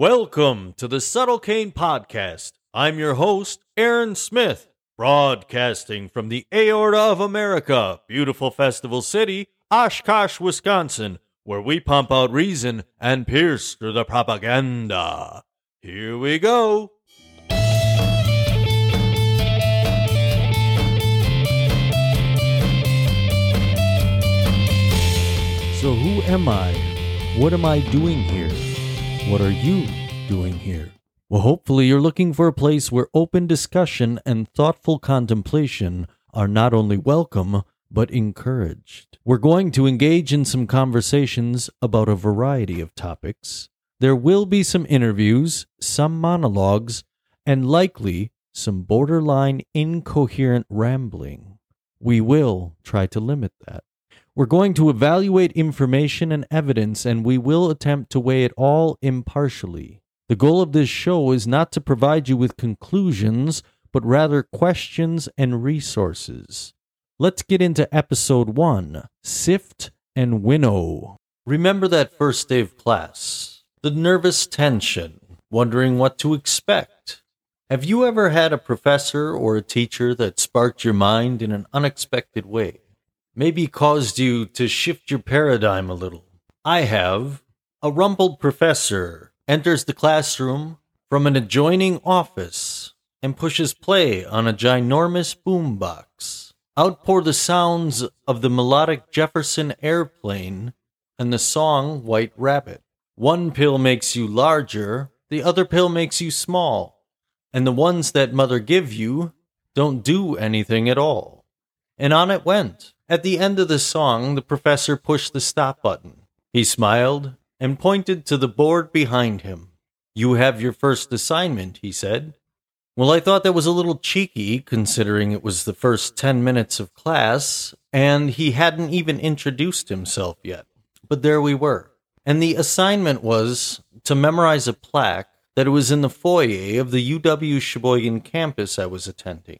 Welcome to the Subtle Cain Podcast. I'm your host, Aaron Smith, broadcasting from the Aorta of America, beautiful festival city, Oshkosh, Wisconsin, where we pump out reason and pierce through the propaganda. Here we go. So, who am I? What am I doing here? What are you doing here? Well, hopefully, you're looking for a place where open discussion and thoughtful contemplation are not only welcome, but encouraged. We're going to engage in some conversations about a variety of topics. There will be some interviews, some monologues, and likely some borderline incoherent rambling. We will try to limit that. We're going to evaluate information and evidence, and we will attempt to weigh it all impartially. The goal of this show is not to provide you with conclusions, but rather questions and resources. Let's get into episode one Sift and Winnow. Remember that first day of class, the nervous tension, wondering what to expect. Have you ever had a professor or a teacher that sparked your mind in an unexpected way? Maybe caused you to shift your paradigm a little. I have. A rumpled professor enters the classroom from an adjoining office and pushes play on a ginormous boombox. Out pour the sounds of the melodic Jefferson airplane and the song White Rabbit. One pill makes you larger, the other pill makes you small, and the ones that mother give you don't do anything at all. And on it went. At the end of the song, the professor pushed the stop button. He smiled and pointed to the board behind him. You have your first assignment, he said. Well, I thought that was a little cheeky, considering it was the first 10 minutes of class, and he hadn't even introduced himself yet. But there we were. And the assignment was to memorize a plaque that was in the foyer of the UW Sheboygan campus I was attending.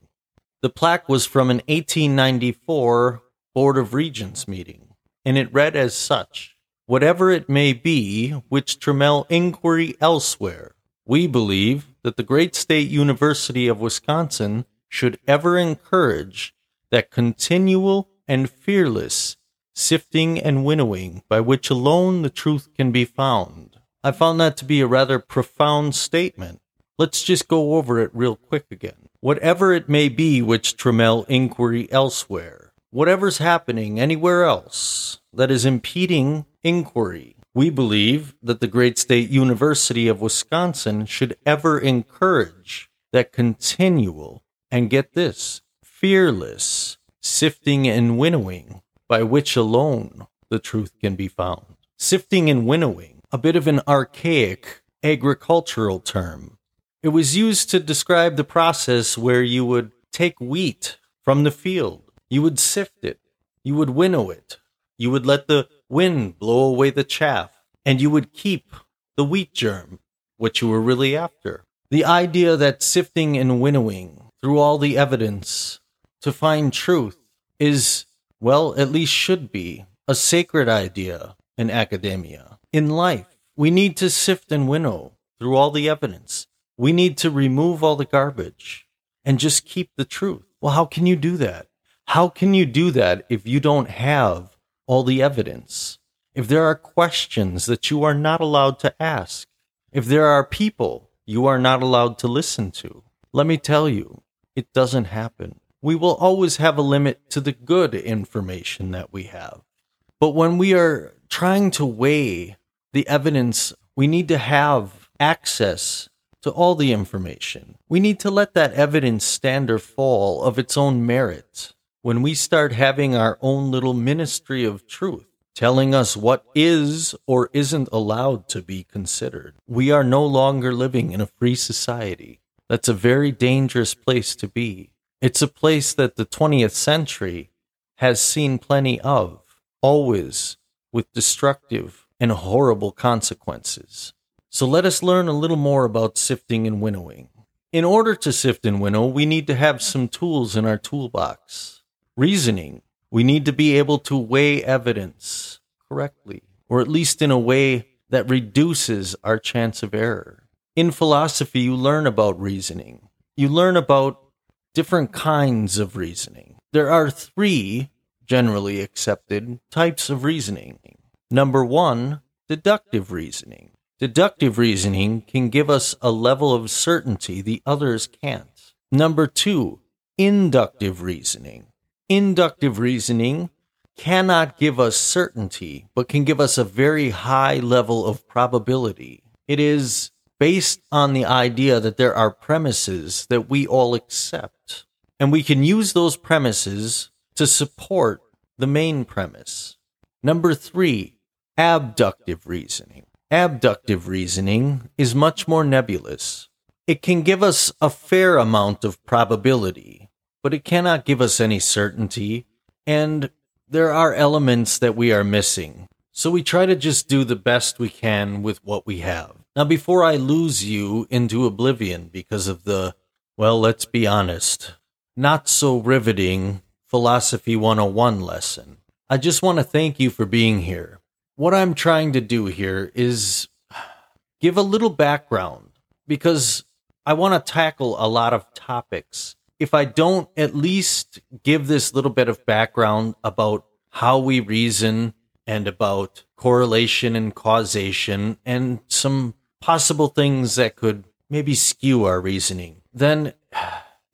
The plaque was from an 1894 Board of Regents meeting, and it read as such Whatever it may be which trammel inquiry elsewhere, we believe that the great state university of Wisconsin should ever encourage that continual and fearless sifting and winnowing by which alone the truth can be found. I found that to be a rather profound statement. Let's just go over it real quick again. Whatever it may be which trammel inquiry elsewhere, whatever's happening anywhere else that is impeding inquiry. We believe that the great state university of Wisconsin should ever encourage that continual, and get this, fearless sifting and winnowing by which alone the truth can be found. Sifting and winnowing, a bit of an archaic agricultural term. It was used to describe the process where you would take wheat from the field you would sift it. You would winnow it. You would let the wind blow away the chaff. And you would keep the wheat germ, what you were really after. The idea that sifting and winnowing through all the evidence to find truth is, well, at least should be, a sacred idea in academia. In life, we need to sift and winnow through all the evidence. We need to remove all the garbage and just keep the truth. Well, how can you do that? How can you do that if you don't have all the evidence? If there are questions that you are not allowed to ask? If there are people you are not allowed to listen to? Let me tell you, it doesn't happen. We will always have a limit to the good information that we have. But when we are trying to weigh the evidence, we need to have access to all the information. We need to let that evidence stand or fall of its own merit when we start having our own little ministry of truth, telling us what is or isn't allowed to be considered, we are no longer living in a free society. That's a very dangerous place to be. It's a place that the 20th century has seen plenty of, always with destructive and horrible consequences. So let us learn a little more about sifting and winnowing. In order to sift and winnow, we need to have some tools in our toolbox reasoning. We need to be able to weigh evidence correctly, or at least in a way that reduces our chance of error. In philosophy, you learn about reasoning. You learn about different kinds of reasoning. There are three generally accepted types of reasoning. Number one, deductive reasoning. Deductive reasoning can give us a level of certainty the others can't. Number two, inductive reasoning. Inductive reasoning cannot give us certainty, but can give us a very high level of probability. It is based on the idea that there are premises that we all accept, and we can use those premises to support the main premise. Number three, abductive reasoning. Abductive reasoning is much more nebulous. It can give us a fair amount of probability, but it cannot give us any certainty, and there are elements that we are missing. So we try to just do the best we can with what we have. Now, before I lose you into oblivion because of the, well, let's be honest, not so riveting Philosophy 101 lesson, I just want to thank you for being here. What I'm trying to do here is give a little background because I want to tackle a lot of topics if I don't at least give this little bit of background about how we reason and about correlation and causation and some possible things that could maybe skew our reasoning, then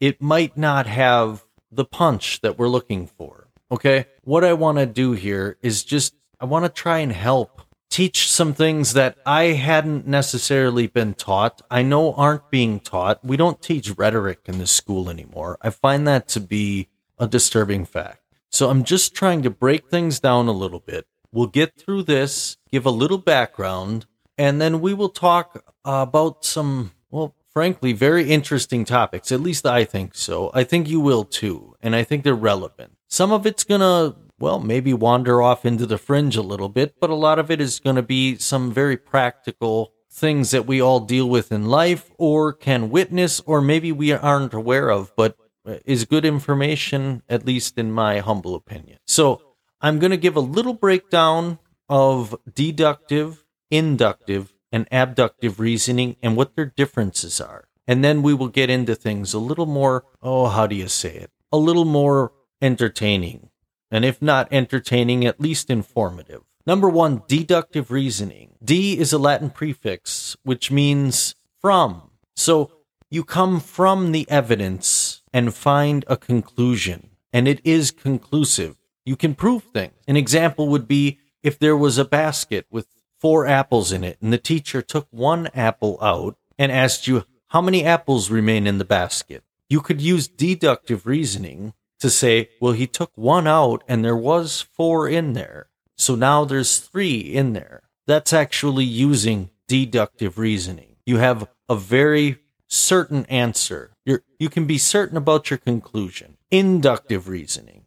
it might not have the punch that we're looking for. Okay. What I want to do here is just, I want to try and help teach some things that I hadn't necessarily been taught. I know aren't being taught. We don't teach rhetoric in this school anymore. I find that to be a disturbing fact. So I'm just trying to break things down a little bit. We'll get through this, give a little background, and then we will talk about some, well, frankly, very interesting topics. At least I think so. I think you will too. And I think they're relevant. Some of it's going to well, maybe wander off into the fringe a little bit, but a lot of it is going to be some very practical things that we all deal with in life or can witness or maybe we aren't aware of, but uh, is good information, at least in my humble opinion. So I'm going to give a little breakdown of deductive, inductive, and abductive reasoning and what their differences are. And then we will get into things a little more, oh, how do you say it? A little more entertaining and if not entertaining, at least informative. Number one, deductive reasoning. D is a Latin prefix, which means from. So you come from the evidence and find a conclusion, and it is conclusive. You can prove things. An example would be if there was a basket with four apples in it, and the teacher took one apple out and asked you, How many apples remain in the basket? You could use deductive reasoning to say, well, he took one out and there was four in there. So now there's three in there. That's actually using deductive reasoning. You have a very certain answer. You're, you can be certain about your conclusion. Inductive reasoning.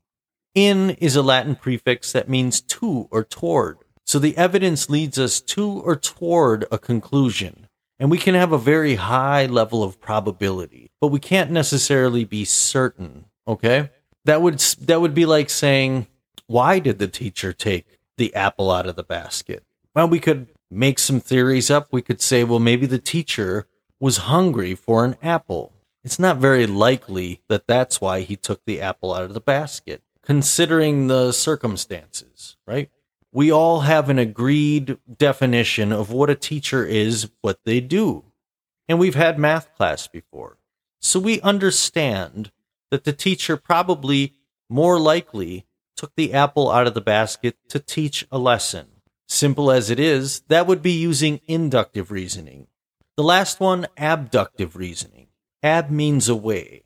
In is a Latin prefix that means to or toward. So the evidence leads us to or toward a conclusion. And we can have a very high level of probability, but we can't necessarily be certain. Okay? That would that would be like saying, why did the teacher take the apple out of the basket? Well, we could make some theories up. We could say, well, maybe the teacher was hungry for an apple. It's not very likely that that's why he took the apple out of the basket, considering the circumstances, right? We all have an agreed definition of what a teacher is, what they do. And we've had math class before. So we understand that the teacher probably more likely took the apple out of the basket to teach a lesson. Simple as it is, that would be using inductive reasoning. The last one, abductive reasoning. Ab means away.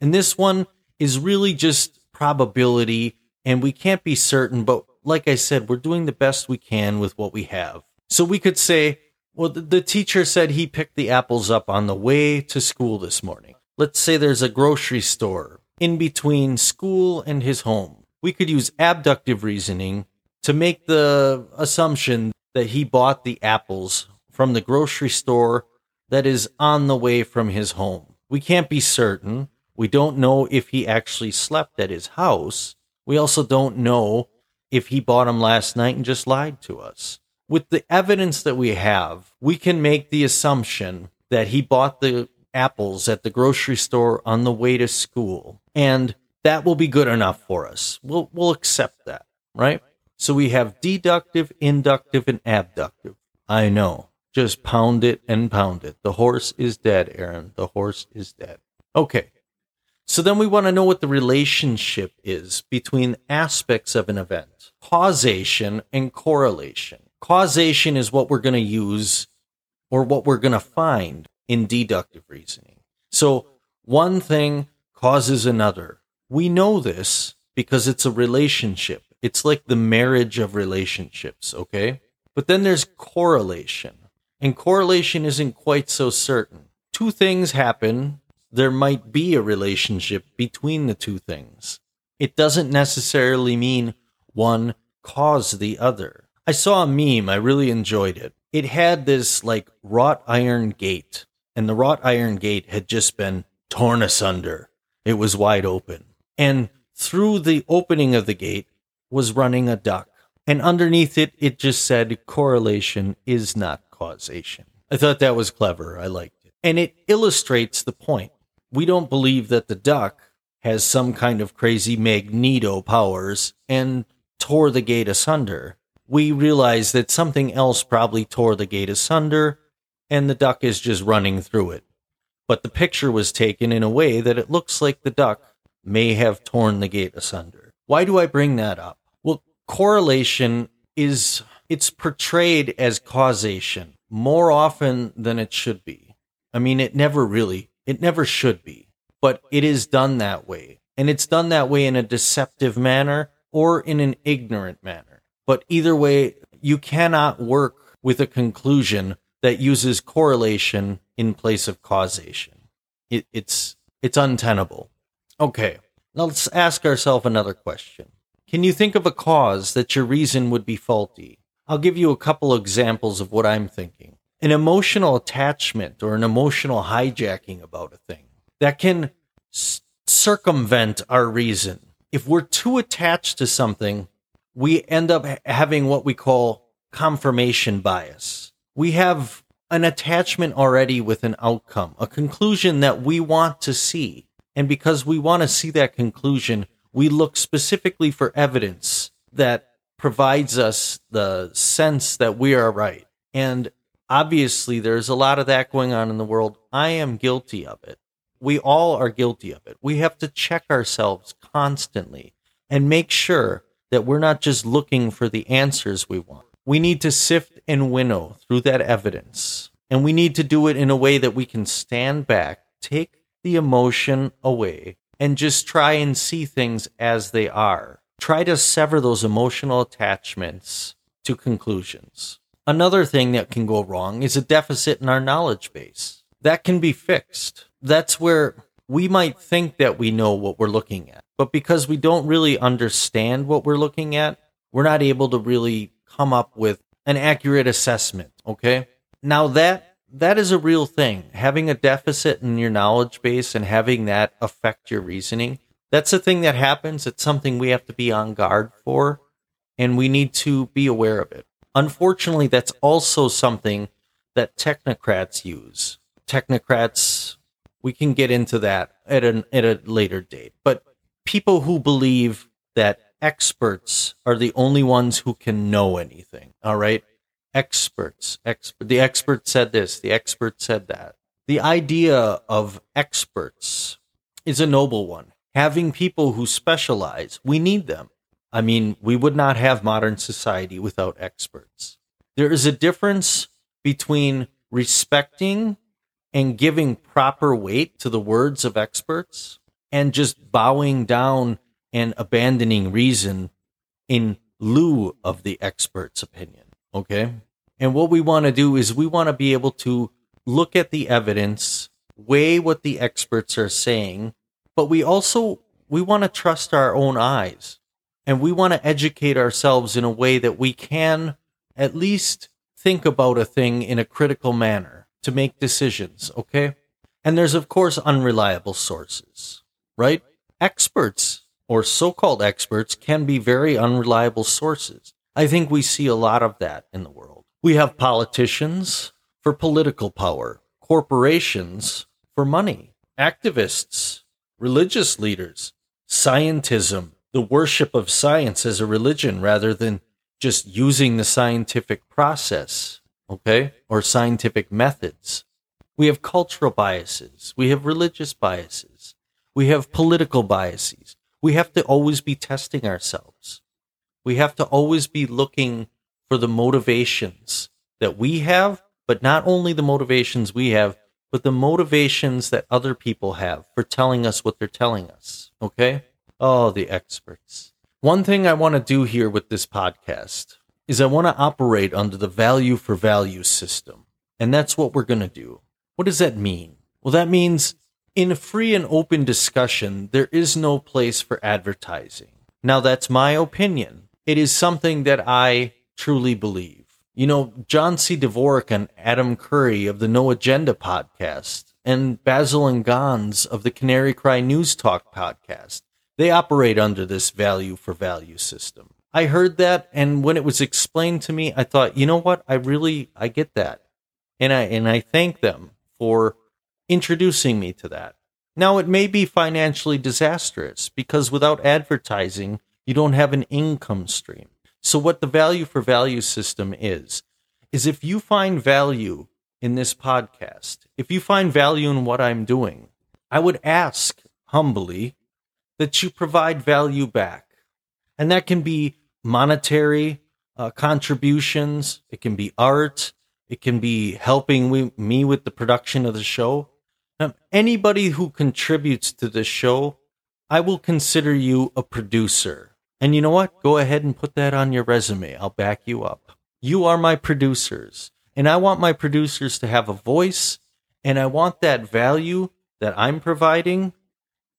And this one is really just probability, and we can't be certain, but like I said, we're doing the best we can with what we have. So we could say, well, the teacher said he picked the apples up on the way to school this morning. Let's say there's a grocery store in between school and his home. We could use abductive reasoning to make the assumption that he bought the apples from the grocery store that is on the way from his home. We can't be certain. We don't know if he actually slept at his house. We also don't know if he bought them last night and just lied to us. with the evidence that we have, we can make the assumption that he bought the apples at the grocery store on the way to school. And that will be good enough for us. We'll, we'll accept that, right? So we have deductive, inductive, and abductive. I know. Just pound it and pound it. The horse is dead, Aaron. The horse is dead. Okay. So then we want to know what the relationship is between aspects of an event causation and correlation. Causation is what we're going to use or what we're going to find in deductive reasoning. So one thing causes another. We know this because it's a relationship. It's like the marriage of relationships, okay? But then there's correlation. And correlation isn't quite so certain. Two things happen, there might be a relationship between the two things. It doesn't necessarily mean one caused the other. I saw a meme, I really enjoyed it. It had this like wrought iron gate, and the wrought iron gate had just been torn asunder. It was wide open. And through the opening of the gate was running a duck. And underneath it, it just said correlation is not causation. I thought that was clever. I liked it. And it illustrates the point. We don't believe that the duck has some kind of crazy magneto powers and tore the gate asunder. We realize that something else probably tore the gate asunder and the duck is just running through it. But the picture was taken in a way that it looks like the duck may have torn the gate asunder. Why do I bring that up? Well, correlation is it's portrayed as causation more often than it should be. I mean, it never really, it never should be, but it is done that way. And it's done that way in a deceptive manner or in an ignorant manner. But either way, you cannot work with a conclusion that uses correlation in place of causation. It, it's, it's untenable. Okay, now let's ask ourselves another question. Can you think of a cause that your reason would be faulty? I'll give you a couple examples of what I'm thinking. An emotional attachment or an emotional hijacking about a thing that can s- circumvent our reason. If we're too attached to something, we end up ha- having what we call confirmation bias. We have an attachment already with an outcome, a conclusion that we want to see. And because we want to see that conclusion, we look specifically for evidence that provides us the sense that we are right. And obviously, there's a lot of that going on in the world. I am guilty of it. We all are guilty of it. We have to check ourselves constantly and make sure that we're not just looking for the answers we want. We need to sift and winnow through that evidence. And we need to do it in a way that we can stand back, take the emotion away, and just try and see things as they are try to sever those emotional attachments to conclusions. Another thing that can go wrong is a deficit in our knowledge base. That can be fixed. That's where we might think that we know what we're looking at, but because we don't really understand what we're looking at, we're not able to really come up with an accurate assessment, okay? Now that that is a real thing. Having a deficit in your knowledge base and having that affect your reasoning that's a thing that happens. It's something we have to be on guard for, and we need to be aware of it. Unfortunately, that's also something that technocrats use. Technocrats, we can get into that at, an, at a later date. But people who believe that experts are the only ones who can know anything, all right? Experts, expert, the expert said this, the expert said that. The idea of experts is a noble one having people who specialize. We need them. I mean, we would not have modern society without experts. There is a difference between respecting and giving proper weight to the words of experts and just bowing down and abandoning reason in lieu of the expert's opinion. Okay. And what we want to do is we want to be able to look at the evidence, weigh what the experts are saying, but we also we want to trust our own eyes and we want to educate ourselves in a way that we can at least think about a thing in a critical manner to make decisions, okay? And there's of course unreliable sources, right? Experts or so-called experts can be very unreliable sources. I think we see a lot of that in the world. We have politicians for political power, corporations for money, activists, religious leaders, scientism, the worship of science as a religion rather than just using the scientific process, okay, or scientific methods. We have cultural biases. We have religious biases. We have political biases. We have to always be testing ourselves. We have to always be looking for the motivations that we have, but not only the motivations we have, but the motivations that other people have for telling us what they're telling us. Okay? Oh, the experts. One thing I want to do here with this podcast is I want to operate under the value for value system. And that's what we're going to do. What does that mean? Well, that means in a free and open discussion, there is no place for advertising. Now, that's my opinion. It is something that I truly believe. You know, John C. Dvorak and Adam Curry of the No Agenda podcast, and Basil and Gonz of the Canary Cry News Talk podcast, they operate under this value for value system. I heard that, and when it was explained to me, I thought, you know what? I really, I get that. And I, and I thank them for introducing me to that. Now, it may be financially disastrous because without advertising, you don't have an income stream. So, what the value for value system is, is if you find value in this podcast, if you find value in what I'm doing, I would ask humbly that you provide value back. And that can be monetary uh, contributions, it can be art, it can be helping me with the production of the show. Um, anybody who contributes to the show, I will consider you a producer. And you know what? Go ahead and put that on your resume. I'll back you up. You are my producers. And I want my producers to have a voice. And I want that value that I'm providing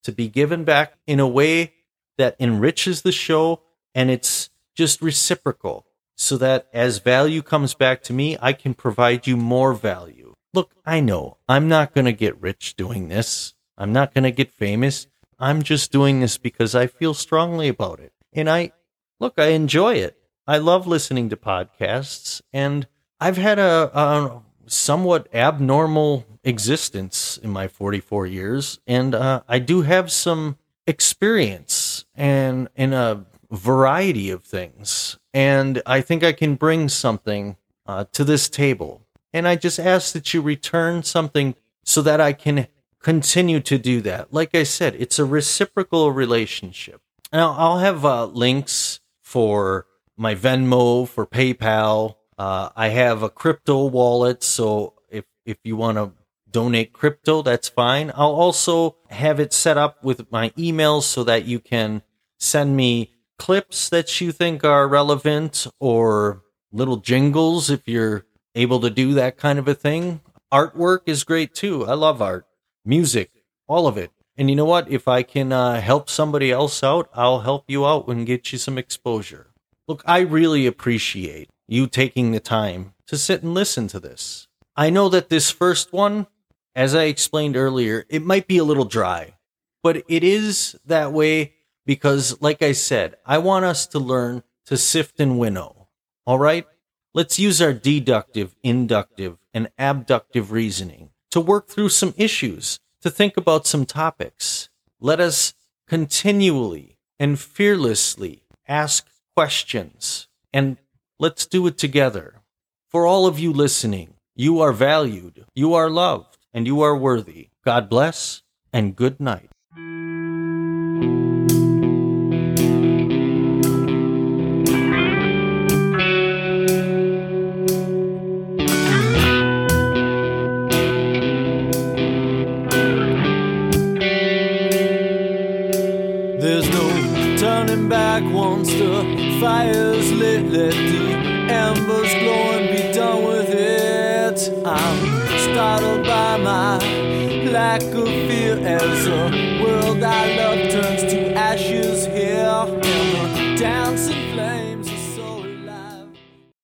to be given back in a way that enriches the show and it's just reciprocal so that as value comes back to me, I can provide you more value. Look, I know I'm not going to get rich doing this. I'm not going to get famous. I'm just doing this because I feel strongly about it. And I, look, I enjoy it. I love listening to podcasts and I've had a, a somewhat abnormal existence in my 44 years. And uh, I do have some experience and in a variety of things and I think I can bring something uh, to this table. And I just ask that you return something so that I can continue to do that. Like I said, it's a reciprocal relationship. Now, I'll have uh, links for my Venmo, for PayPal. Uh, I have a crypto wallet, so if if you want to donate crypto, that's fine. I'll also have it set up with my email so that you can send me clips that you think are relevant or little jingles if you're able to do that kind of a thing. Artwork is great too. I love art, music, all of it. And you know what? If I can uh, help somebody else out, I'll help you out and get you some exposure. Look, I really appreciate you taking the time to sit and listen to this. I know that this first one, as I explained earlier, it might be a little dry, but it is that way because, like I said, I want us to learn to sift and winnow. All right? Let's use our deductive, inductive, and abductive reasoning to work through some issues, to think about some topics. Let us continually and fearlessly ask questions, and let's do it together. For all of you listening, you are valued, you are loved, and you are worthy. God bless, and good night.